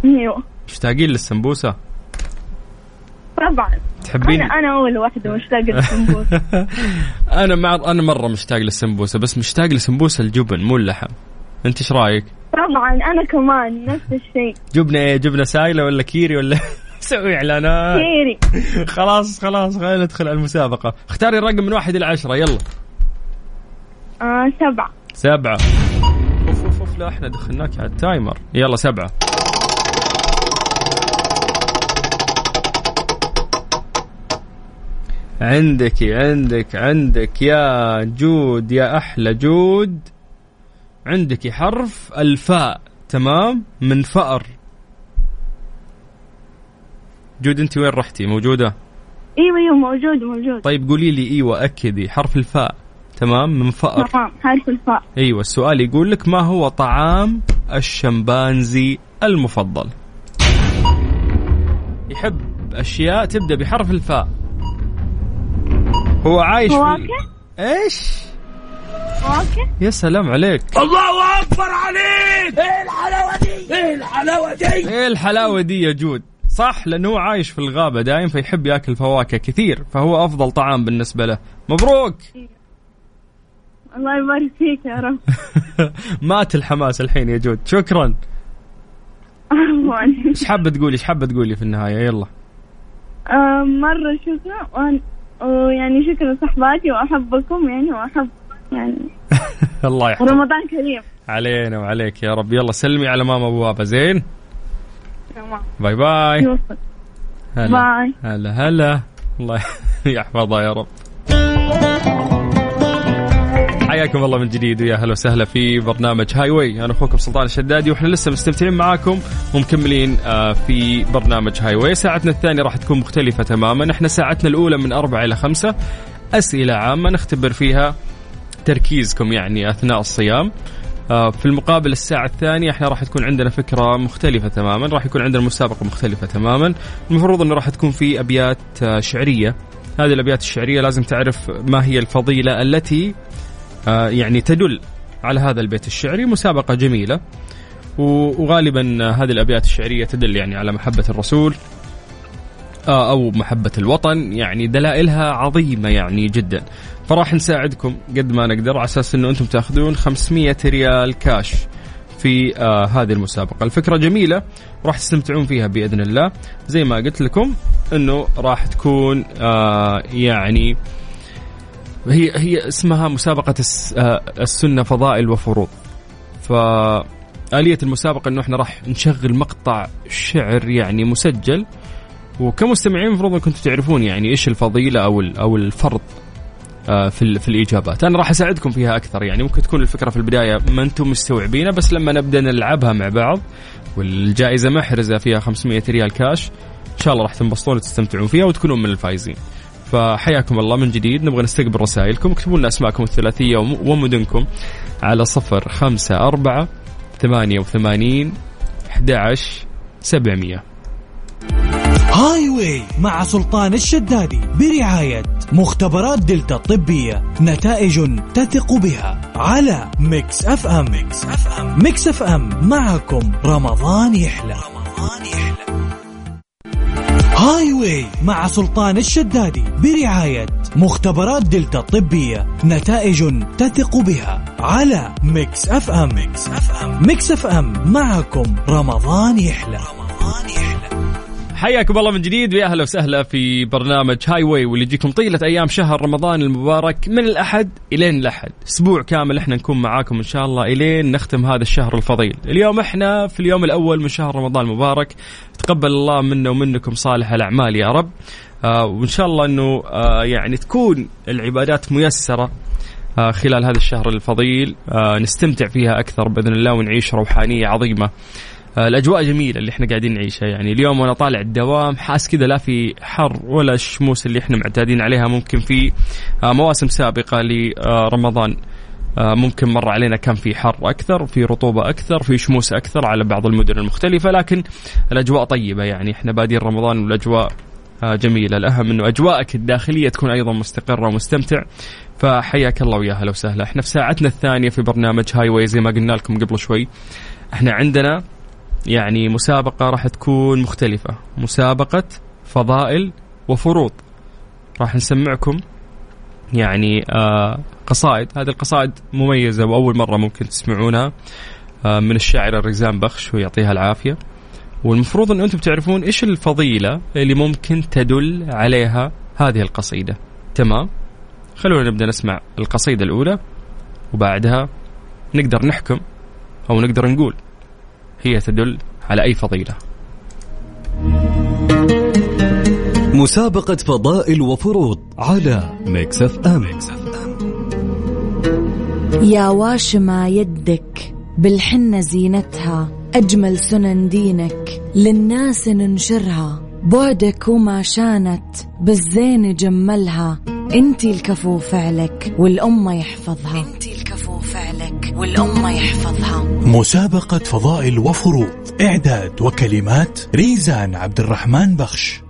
أيوه. مشتاقين للسمبوسة؟ طبعا. تحبين؟ أنا أنا أول واحدة مشتاقة للسمبوسة. أنا مع أنا مرة مشتاق للسمبوسة بس مشتاق لسمبوسة الجبن مو اللحم. أنت إيش رأيك؟ طبعا أنا كمان نفس الشيء. جبنة إيه؟ جبنة سايلة ولا Kiri ولا سوي إعلانات. Kiri. خلاص خلاص خلينا ندخل على المسابقة. اختاري الرقم من واحد إلى عشرة يلا. آه سبعة. سبعة. أوف أوف أوف لا إحنا دخلناك على ال timer. يلا سبعة. عندك عندك عندك يا جود يا أحلى جود. عندك حرف الفاء تمام؟ من فأر. جود أنت وين رحتي؟ موجودة؟ إيوه إيوه موجود موجود. طيب قولي لي إيوه أكدي. حرف الفاء. تمام من فأر. تمام حرف الفاء أيوه السؤال يقول لك ما هو طعام الشمبانزي المفضل؟ يحب أشياء تبدأ بحرف الفاء. هو عايش في فواكه؟ إيش؟ فواكه؟ يا سلام عليك. إيه الحلاوة دي؟ يا جود؟ صح لأنه هو عايش في الغابة دايم فيحب يأكل فواكه كثير فهو أفضل طعام بالنسبة له. مبروك! الله يبارك فيك يا رب. مات الحماس الحين يا جود. شكرا. إيش حابة تقولي؟ إيش حابة تقولي في النهاية؟ يلا. آه مرة شكرا. وأن- ويعني شكرا صحباتي وأحبكم يعني وأحب يعني. الله يحفظك. رمضان كريم. علينا وعليك يا رب. يلا سلمي على ماما وبابا زين؟ تمام. bye bye. يوصل. هلا. bye. هلا هلا. الله يحفظها يا رب. حياكم الله من جديد ويا أهلا وسهلا في برنامج Highway أنا أخوكم سلطان الشدادي وإحنا لسه مستمتعين معاكم ومكملين آه، في برنامج هاي واي ساعتنا الثانية راح تكون مختلفة تماما. إحنا ساعتنا الأولى من أربعة إلى خمسة. أسئلة عامة نختبر فيها تركيزكم يعني أثناء الصيام. آه، في المقابل الساعة الثانية إحنا راح تكون عندنا فكرة مختلفة تماما، راح يكون عندنا مسابقة مختلفة تماما، المفروض إنه راح تكون في أبيات آه، شعرية، هذه الأبيات الشعرية لازم تعرف ما هي الفضيلة التي يعني تدل على هذا البيت الشعري، مسابقة جميلة وغالبا آه، هذه الأبيات الشعرية تدل يعني على محبة الرسول آه، أو محبة الوطن، يعني دلائلها عظيمة يعني جدا. فراح نساعدكم قد ما نقدر على أساس إنه أنتم تأخذون 500 ريال كاش في آه هذه المسابقة الفكرة جميلة وراح تستمتعون فيها بإذن الله زي ما قلت لكم أنه راح تكون آه يعني هي هي اسمها مسابقة آه السنة فضائل وفروض. فآلية المسابقة أنه إحنا راح نشغل مقطع شعر يعني مسجل. وكمستمعين المفروض إنكم تعرفون يعني إيش الفضيلة أو أو الفرض آه، في في الإجابات. أنا راح أساعدكم فيها أكثر يعني. ممكن تكون الفكرة في البداية ما أنتم مستوعبينها بس لما نبدأ نلعبها مع بعض والجائزة محرزة فيها 500 ريال كاش إن شاء الله راح تنبسطون وتستمتعون فيها وتكونون من الفايزين. فحياكم الله من جديد. نبغى نستقبل رسائلكم. اكتبوا لنا أسماءكم الثلاثية وم- ومدنكم على صفر خمسة أربعة ثمانية وثمانين 11 700 Highway مع سلطان الشدادي برعاية مختبرات دلتا الطبية نتائج تثق بها على Mix FM. Mix FM. Mix FM. معكم رمضان يحلى. رمضان يحلى. Highway مع سلطان الشدادي برعاية مختبرات دلتا الطبية نتائج تثق بها على Mix FM. Mix FM. Mix FM. معكم رمضان يحلى. رمضان يحلى. حياكم الله من جديد ويا أهلا وسهلا في برنامج Highway واللي يجيكم طيلة أيام شهر رمضان المبارك من الأحد إلين الأحد، أسبوع كامل إحنا نكون معاكم إن شاء الله إلين نختم هذا الشهر الفضيل، اليوم إحنا في اليوم الأول من شهر رمضان المبارك، تقبل الله منا ومنكم صالح الأعمال يا رب. آه وإن شاء الله إنه آه يعني تكون العبادات ميسرة آه خلال هذا الشهر الفضيل آه نستمتع فيها أكثر بإذن الله ونعيش روحانية عظيمة. آه، الأجواء جميلة اللي إحنا قاعدين نعيشها. يعني اليوم وأنا طالع الدوام حاس كذا لا في حر ولا الشموس اللي إحنا معتادين عليها. ممكن في آه، مواسم سابقة لرمضان آه، ممكن مر علينا كان في حر أكثر في رطوبة أكثر في شموس أكثر على بعض المدن المختلفة لكن الأجواء طيبة. يعني إحنا بادين رمضان والأجواء جميلة. الأهم إنه أجواءك الداخلية تكون أيضا مستقرة ومستمتع. فحياك الله ويا هلا وسهلا. إحنا في ساعتنا الثانية في برنامج هاي زي ما قلنا لكم قبل شوي. إحنا عندنا يعني مسابقة راح تكون مختلفة. مسابقة فضائل وفروض. راح نسمعكم يعني آه قصائد. هذه القصائد مميزة وأول مرة ممكن تسمعونها آه من الشاعرة ريزان بخش ويعطيها العافية. والمفروض أن أنتم تعرفون إيش الفضيلة اللي ممكن تدل عليها هذه القصيدة. تمام؟ خلونا نبدأ نسمع القصيدة الأولى وبعدها نقدر نحكم أو نقدر نقول. هي تدل على أي فضيلة. مسابقة فضائل وفروض على Mix FM يا واشما يدك بالحنة زينتها أجمل سنن دينك للناس ننشرها. بعدك وما شانت بالزين جملها أنتي الكفو فعلك والأمة يحفظها. انتي فعلك والأمة يحفظها. مسابقة فضائل وفروض إعداد وكلمات ريزان عبد الرحمن بخش.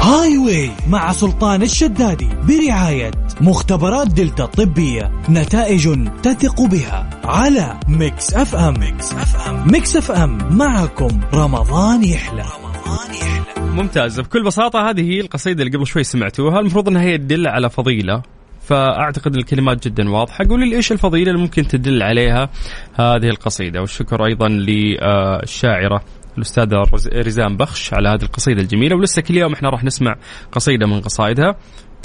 Highway مع سلطان الشدادي برعاية مختبرات دلتا الطبية نتائج تثق بها على Mix FM. Mix FM Mix FM معكم رمضان يحلى. رمضان يحلى ممتاز بكل بساطة هذه هي القصيدة اللي قبل شوي سمعتوها المفروض أنها هي تدل على فضيلة. فأعتقد الكلمات جدا واضحة. قولوا لي إيش الفضيلة اللي ممكن تدل عليها هذه القصيدة؟ والشكر أيضا للشاعرة الأستاذة رز- ريزان بخش على هذه القصيدة الجميلة. ولسه كل يوم إحنا راح نسمع قصيدة من قصائدها.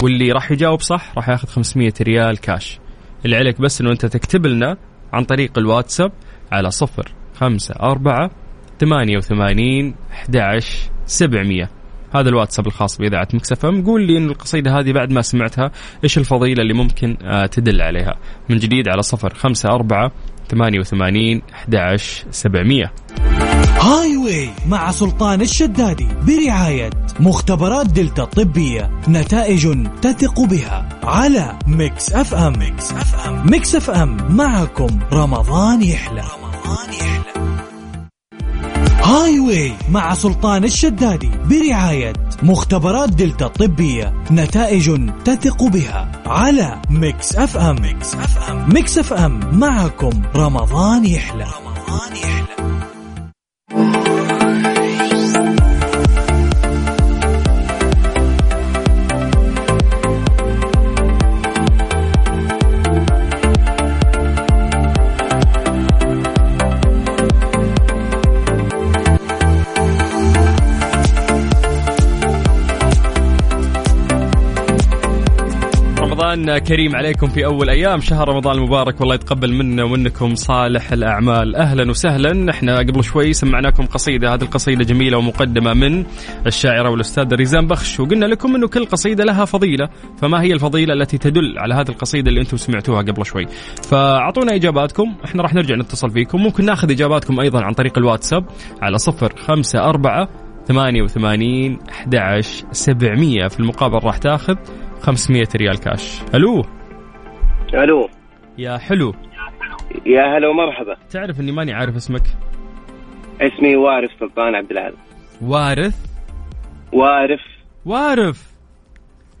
واللي راح يجاوب صح راح ياخذ 500 ريال كاش اللي عليك بس إنه أنت تكتب لنا عن طريق الواتساب على صفر خمسة أربعة ثمانية وثمانين أحد سبعمية. هذا الواتساب الخاص بإذاعة مكسف أم. قول لي إن القصيدة هذه بعد ما سمعتها إيش الفضيلة اللي ممكن آه، تدل عليها؟ من جديد على صفر خمسة أربعة ثمانية وثمانين أحد سبعمية. Highway مع سلطان الشدادي برعاية مختبرات دلتا الطبية نتائج تثق بها على Mix FM. Mix FM. Mix FM. معكم رمضان يحلى. رمضان يحلى. Highway مع سلطان الشدادي برعاية مختبرات دلتا الطبية نتائج تثق بها على Mix FM. Mix FM. Mix FM. معكم رمضان يحلى. رمضان يحلى. رمضان. كريم عليكم في أول أيام. شهر رمضان المبارك. والله يتقبل منا ومنكم صالح الأعمال. أهلا وسهلا. إحنا قبل شوي سمعناكم قصيدة. هذه القصيدة جميلة ومقدمة من الشاعره والاستاذه ريزان بخش. وقلنا لكم إنه كل قصيدة لها فضيلة. فما هي الفضيلة التي تدل على هذه القصيدة اللي أنتم سمعتوها قبل شوي؟ فأعطونا إجاباتكم. إحنا راح نرجع نتصل فيكم. ممكن ناخذ إجاباتكم أيضا عن طريق الواتساب على صفر خمسة أربعة ثمانية وثمانين أحد سبعمية. في المقابل راح تاخذ 500 ريال كاش ألو؟ ألو. يا حلو. يا هلا ومرحبا. تعرف إني ماني عارف اسمك؟ اسمي وارف سلطان عبد العال وارث؟ وارف وارف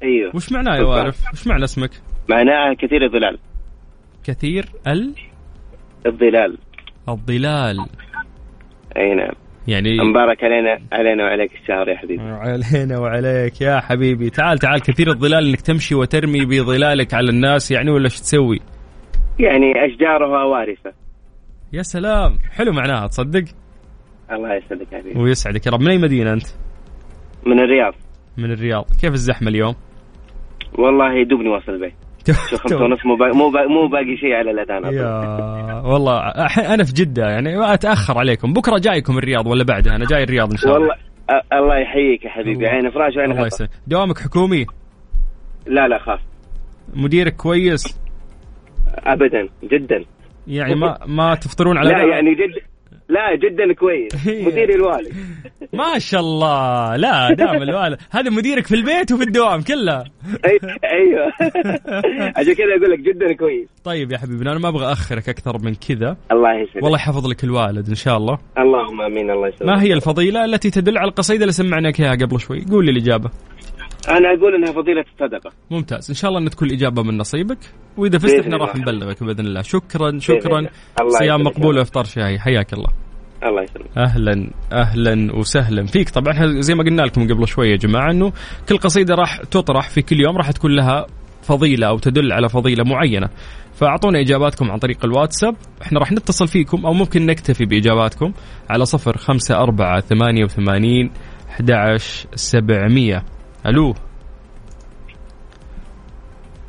أيوه. وش معناه يا. وارف وش معنى اسمك؟ معناها كثير الظلال. كثير ال؟ الظلال. الظلال. أي نعم. يعني مبارك علينا علينا وعليك الشهر يا حبيبي. علينا وعليك يا حبيبي. تعال تعال كثير الظلال إنك تمشي وترمي بظلالك على الناس يعني ولا إيش تسوي؟ يعني اشجارها وارثة. يا سلام. حلو معناها تصدق؟ الله يسعدك يا حبيبي. ويسعدك يا رب. من أي مدينة أنت؟ من الرياض. من الرياض. كيف الزحمة اليوم؟ والله دوبني واصل البيت. خمسة ونص؟ مو باقي مو باقي, مو باقي شيء على الأذان. يا والله أنا في جدة يعني اتاخر عليكم. بكرة جايكم الرياض ولا بعدها؟ أنا جاي الرياض إن شاء الله. والله أ- الله يحييك يا حبيبي. عين فراش وعين الله يسلمك. دوامك حكومي؟ لا لا خاف. مديرك كويس؟ ابدا جدا. يعني ما ما تفطرون على لا؟ يعني جد لا جدا كويس. مديري الوالد. ما شاء الله. لا دام الوالد. هذا مديرك في البيت وفي الدوام كله. أيوه. عشان كذا أقول لك جدا كويس. طيب يا حبيبي أنا ما أبغى أخرك أكثر من كذا. الله يسعدك. والله يحفظ لك الوالد إن شاء الله. اللهم آمين الله يسلمك ما هي الفضيلة التي تدل على القصيدة اللي سمعناك إياها قبل شوي؟ قول لي الإجابة. أنا أقول إنها فضيلة الصدقة. ممتاز. إن شاء الله إن تكون الإجابة من نصيبك. وإذا فزت إحنا راح نبلغك بإذن الله. شكرا شكرا. صيام مقبول وإفطار شاهي حياك الله. الله يسلمك. أهلا أهلا وسهلا فيك. طبعا إحنا زي ما قلنا لكم قبل شوية يا جماعة إنه كل قصيدة راح تطرح في كل يوم راح تكون لها فضيلة أو تدل على فضيلة معينة. فأعطونا إجاباتكم عن طريق الواتساب. إحنا راح نتصل فيكم أو ممكن نكتفي بإجاباتكم على صفر خمسة أربعة ثمانية وثمانين ألو.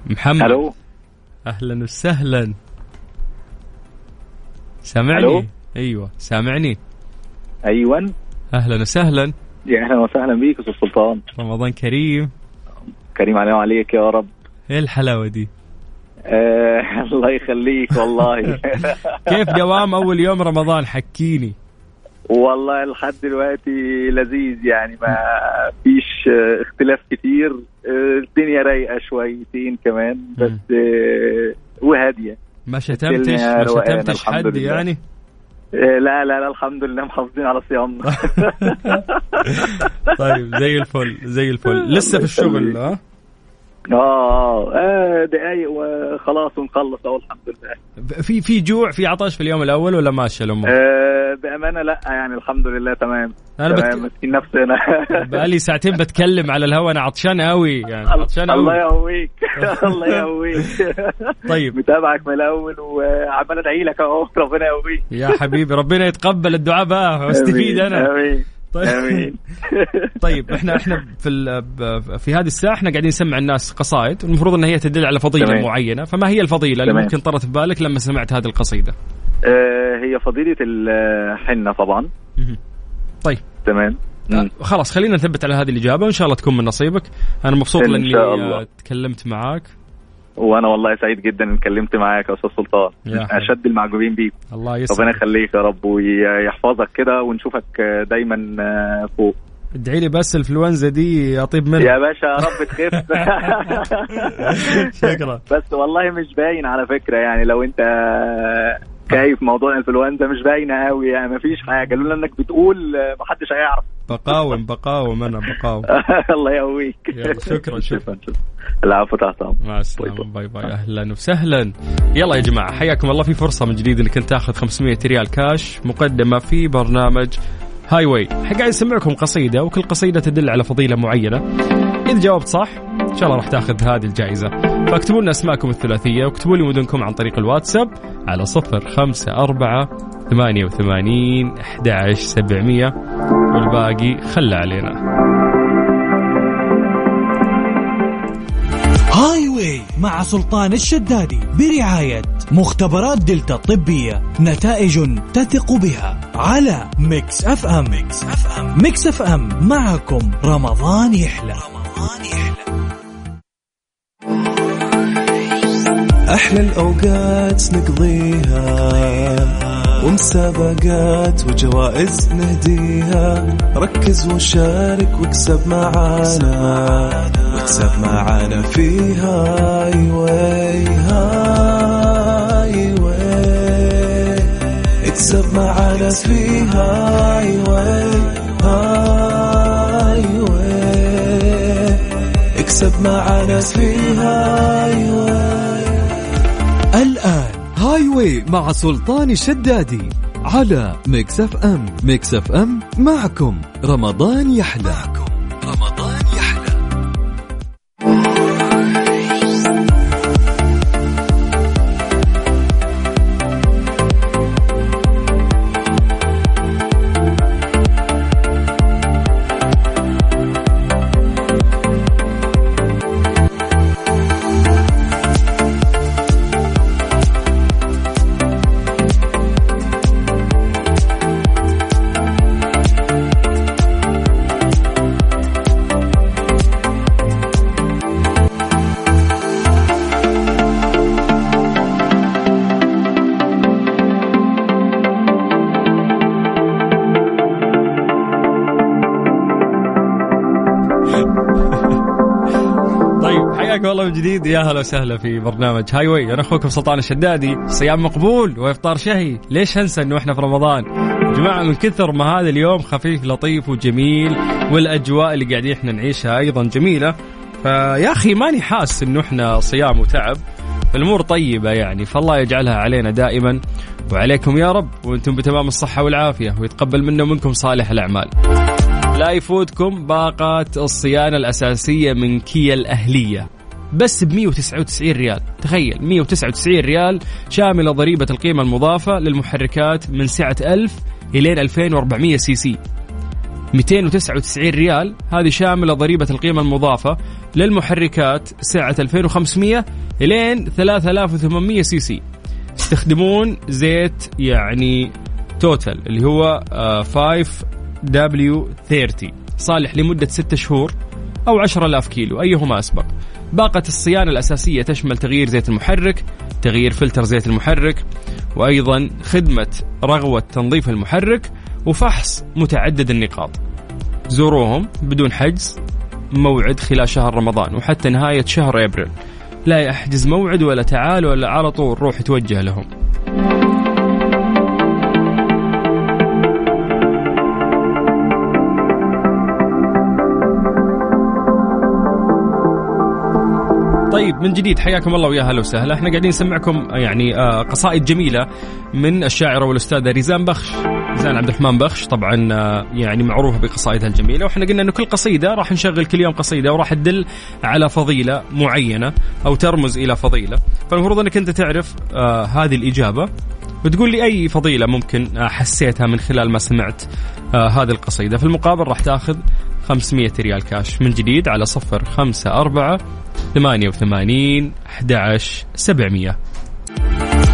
محمد. ألو. أهلا وسهلا. سامعني؟ ألو؟ أيوه سامعني. أيوه. أهلا وسهلا. يا أهلا وسهلا بيك أستاذ سلطان. رمضان كريم. كريم علينا وعليك يا رب. إيه الحلاوة دي؟ آه، الله يخليك والله. كيف دوام أول يوم رمضان؟ حكيني. والله لحد دلوقتي لذيذ يعني ما فيش اختلاف كتير. الدنيا رايقة شويتين كمان بس وهادية. ما شتمتش ما شتمتش حد. يعني؟ آه، لا لا لا الحمد لله محافظين على صيامنا. طيب زي الفل زي الفل. لسه في الشغل ها؟ آه آه دقايق وخلاص ونخلص اهو الحمد لله. في في جوع في عطش في اليوم الأول ولا ماشي الأمور؟ آه بأمانة لا يعني الحمد لله تمام. أنا تمام بت... ماسكين نفسنا. بقالي ساعتين بتكلم على الهواء أنا عطشان قوي يعني عطشان الله قوي يقويك الله يقويك. طيب. متابعك من الأول وعمال أدعي لك أهو ربنا يقويك. يا حبيبي ربنا يتقبل الدعاء بقى واستفيد أنا. آمين. طيب. طيب إحنا إحنا في ال- في هذه الساعة إحنا قاعدين نسمع الناس قصائد المفروض إن هي تدل على فضيلة تمام. معينة فما هي الفضيلة اللي. ممكن طرت في بالك لما سمعت هذه القصيدة؟ آه هي فضيلة الحنة طبعا. طيب تمام آه، خلاص خلينا نثبت على هذه الإجابة وإن شاء الله تكون من نصيبك أنا مبسوط لاني تكلمت معاك وأنا والله سعيد جدا ان اتكلمت معاك يا أستاذ سلطان. أشد المعجبين بيك. الله ربنا يسعدك يخليك يا رب ويحفظك كده ونشوفك دايما فوق. ادعي لي بس الإنفلونزا دي أطيب منها. يا باشا يا رب تخف. شكرا. بس والله مش باين على فكرة يعني لو أنت كيف موضوع الإنفلونزا مش باينة قوي يعني مفيش حاجة. لولا إنك بتقول محدش هيعرف. بقاوم بقاوم أنا بقاوم. الله يقويك. يلا، شكراً، شكراً. العفو تحت. مع السلامة. bye bye. أهلا وسهلا. يلا يا جماعة حياكم الله في فرصة من جديد إنك انت تاخذ 500 ريال كاش مقدمة في برنامج Highway قاعد اسمعكم قصيدة وكل قصيدة تدل على فضيلة معينة. إذا جاوبت صح إن شاء الله راح تاخذ هذه الجائزة. فاكتبوا لنا أسماءكم الثلاثية واكتبوا لي مدنكم عن طريق الواتساب على صفر خمسة أربعة ثمانية وثمانين أحد عشر سبعمية والباقي خلى علينا Highway مع سلطان الشدادي برعاية مختبرات دلتا الطبية نتائج تثق بها على Mix FM. Mix FM. Mix FM معكم رمضان يحلى. رمضان يحلى. أحلى الأوقات نقضيها ومسابقات وجوائز نهديها. ركز وشارك واكسب معانا. واكسب معانا في Highway Highway. اكسب معانا في Highway Highway. اكسب معانا في High way. الآن Highway مع سلطان الشدادي على Mix FM. Mix FM معكم رمضان يحلى. جديد. يا هلا وسهلا في برنامج هاي واي أنا أخوكم سلطان الشدادي. صيام مقبول وإفطار شهي. ليش هنسى إنه إحنا في رمضان؟ يا جماعة من كثر ما هذا اليوم خفيف لطيف وجميل والأجواء اللي قاعدين إحنا نعيشها أيضا جميلة. فيا أخي ماني حاس إنه إحنا صيام وتعب. فالامور طيبة يعني فالله يجعلها علينا دائما. وعليكم يا رب وأنتم بتمام الصحة والعافية ويتقبل منا ومنكم صالح الأعمال. لا يفوتكم باقة الصيانة الأساسية من كيا الأهلية. بس ب 199 ريال. تخيل 199 ريال شاملة ضريبة القيمة المضافة للمحركات من سعة 1000 إلين 2400 سي سي. 299 ريال هذه شاملة ضريبة القيمة المضافة للمحركات سعة 2500 إلين 3800 سي سي. يستخدمون زيت يعني Total اللي هو 5 W 30 صالح لمدة 6 شهور أو 10000 كيلو أيهما أسبق؟ باقة الصيانة الأساسية تشمل تغيير زيت المحرك تغيير فلتر زيت المحرك وأيضا خدمة رغوة تنظيف المحرك وفحص متعدد النقاط. زوروهم بدون حجز موعد خلال شهر رمضان وحتى نهاية شهر أبريل. لا يحجز موعد ولا تعال ولا على طول روح توجه لهم. من جديد. حياكم الله ويا هلا وسهلا. إحنا قاعدين نسمعكم يعني آه، قصائد جميلة من الشاعره والأستاذة ريزان بخش. ريزان عبد الرحمن بخش طبعا آه، يعني معروفة بقصائدها الجميلة. وإحنا قلنا إنه كل قصيدة راح نشغل كل يوم قصيدة وراح تدل على فضيلة معينة أو ترمز إلى فضيلة. فالمفروض إنك أنت تعرف آه هذه الإجابة وتقول لي أي فضيلة ممكن حسيتها من خلال ما سمعت آه هذه القصيدة. في المقابل راح تأخذ 500 ريال كاش من جديد على صفر خمسة أربعة ثمانية وثمانين أحد سبعمية.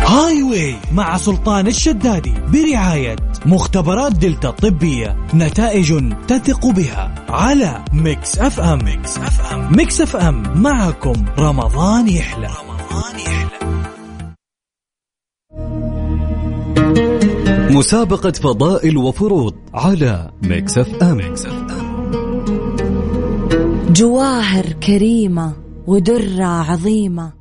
Highway مع سلطان الشدادي برعاية مختبرات دلتا الطبية نتائج تثق بها على Mix FM. Mix FM. Mix FM. معكم رمضان يحلى. رمضان يحلى. مسابقة فضائل وفروض على Mix FM, Mix FM. جواهر كريمة ودرة عظيمة.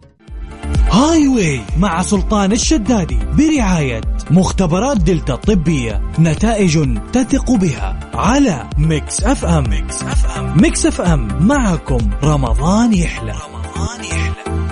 Highway مع سلطان الشدادي برعاية مختبرات دلتا الطبية نتائج تثق بها على Mix FM. Mix FM Mix FM معكم رمضان يحلى. رمضان يحلى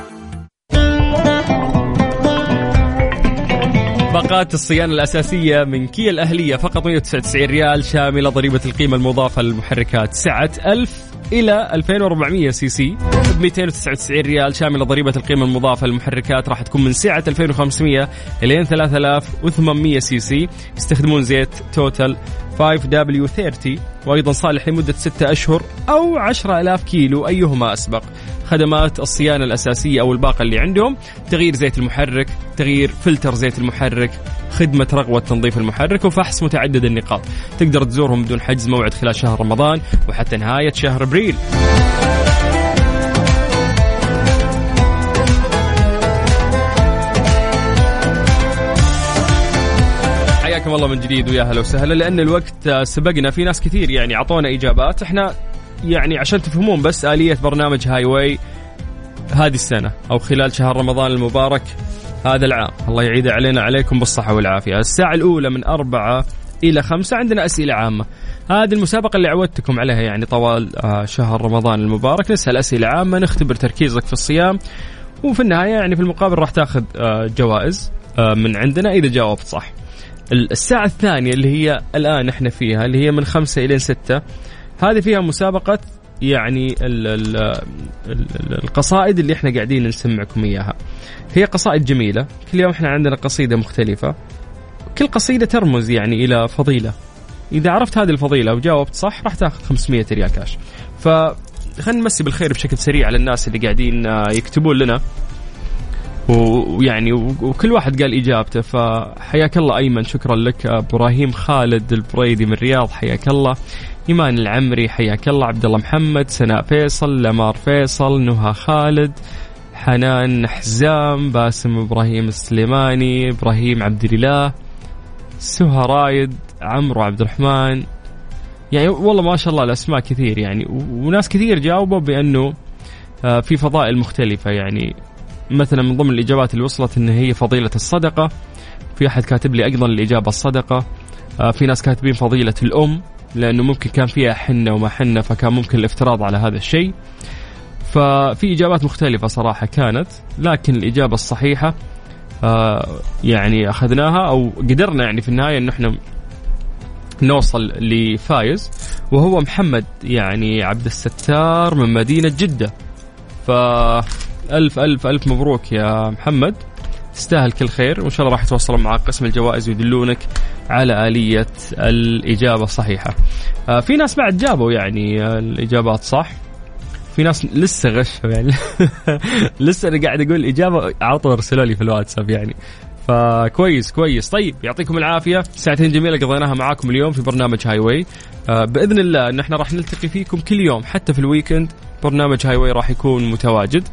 باقات الصيانة الأساسية من كيا الأهلية فقط 199 ريال شاملة ضريبة القيمة المضافة للمحركات. سعة 1000 إلى 2400 سي سي. ب 299 ريال شاملة ضريبة القيمة المضافة للمحركات راح تكون من سعة 2500 إلى 3800 سي سي. يستخدمون زيت Total 5W30 وأيضا صالح لمدة 6 أشهر أو 10000 كيلو أيهما أسبق. خدمات الصيانة الأساسية أو الباقة اللي عندهم تغيير زيت المحرك تغيير فلتر زيت المحرك خدمة رغوة تنظيف المحرك وفحص متعدد النقاط. تقدر تزورهم بدون حجز موعد خلال شهر رمضان وحتى نهاية شهر أبريل. حياكم الله من جديد ويا هلا وسهلا لأن الوقت سبقنا في ناس كثير يعني أعطونا إجابات. إحنا يعني عشان تفهمون بس آلية برنامج Highway هذه السنة أو خلال شهر رمضان المبارك هذا العام. الله يعيد علينا عليكم بالصحة والعافية. الساعة الأولى من أربعة إلى خمسة. عندنا أسئلة عامة. هذه المسابقة اللي عودتكم عليها يعني طوال آه، شهر رمضان المبارك. نسأل أسئلة عامة نختبر تركيزك في الصيام. وفي النهاية يعني في المقابل راح تاخذ آه، جوائز آه، من عندنا إذا جاوبت صح. الساعة الثانية اللي هي الآن إحنا فيها اللي هي من خمسة إلى ستة هذه فيها مسابقة يعني ال ال ال القصائد اللي إحنا قاعدين نسمعكم إياها. هي قصائد جميلة، كل يوم إحنا عندنا قصيدة مختلفة. كل قصيدة ترمز يعني إلى فضيلة. إذا عرفت هذه الفضيلة وجاوبت صح راح تاخذ 500 ريال كاش. ف خلينا نمسي بالخير بشكل سريع على الناس اللي قاعدين يكتبون لنا ويعني وكل واحد قال إجابته فحياك الله أيمن شكرا لك أبراهيم خالد البريدي من الرياض حياك الله إيمان العمري حياك الله عبد الله محمد سناء فيصل لمار فيصل نهى خالد حنان حزام باسم إبراهيم السليماني إبراهيم عبد الإله سهى رايد عمرو عبد الرحمن. يعني والله ما شاء الله الأسماء كثير يعني وناس كثير جاوبوا بأنه آه، في فضائل مختلفة يعني. مثلا من ضمن الإجابات اللي وصلت إن هي فضيلة الصدقة. في أحد كاتب لي أيضا الإجابة الصدقة. آه، في ناس كاتبين فضيلة الأم. لأنه ممكن كان فيها حنة وما حنة فكان ممكن الافتراض على هذا الشيء. ففي إجابات مختلفة صراحة كانت لكن الإجابة الصحيحة آه يعني أخذناها أو قدرنا يعني في النهاية انه إحنا نوصل لفايز وهو محمد يعني عبد الستار من مدينة جدة. ف ألف ألف ألف مبروك يا محمد. تستاهل كل خير وإن شاء الله راح يتواصلون معك قسم الجوائز ويدلونك على آلية الإجابة الصحيحة. آه في ناس بعد جابوا يعني الإجابات صح. في ناس لسه غشوا يعني. لسه أنا قاعد أقول الاجابه على طول أرسلوا لي في الواتساب يعني. فكويس كويس. طيب يعطيكم العافية. ساعتين جميلة قضيناها معاكم اليوم في برنامج Highway آه بإذن الله ان إحنا راح نلتقي فيكم كل يوم حتى في ال weekend برنامج Highway راح يكون متواجد.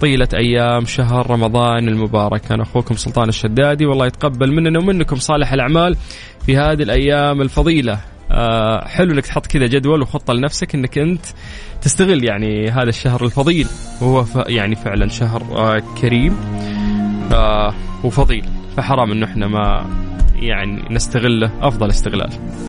طيلة أيام شهر رمضان المبارك. أنا أخوكم سلطان الشدادي. والله يتقبل مننا ومنكم صالح الأعمال في هذه الأيام الفضيلة. آه حلو إنك تحط كذا جدول وخطة لنفسك إنك أنت تستغل يعني هذا الشهر الفضيل. وهو يعني فعلا شهر آه كريم آه وفضيل. فحرام إنه إحنا ما يعني نستغله. أفضل استغلال.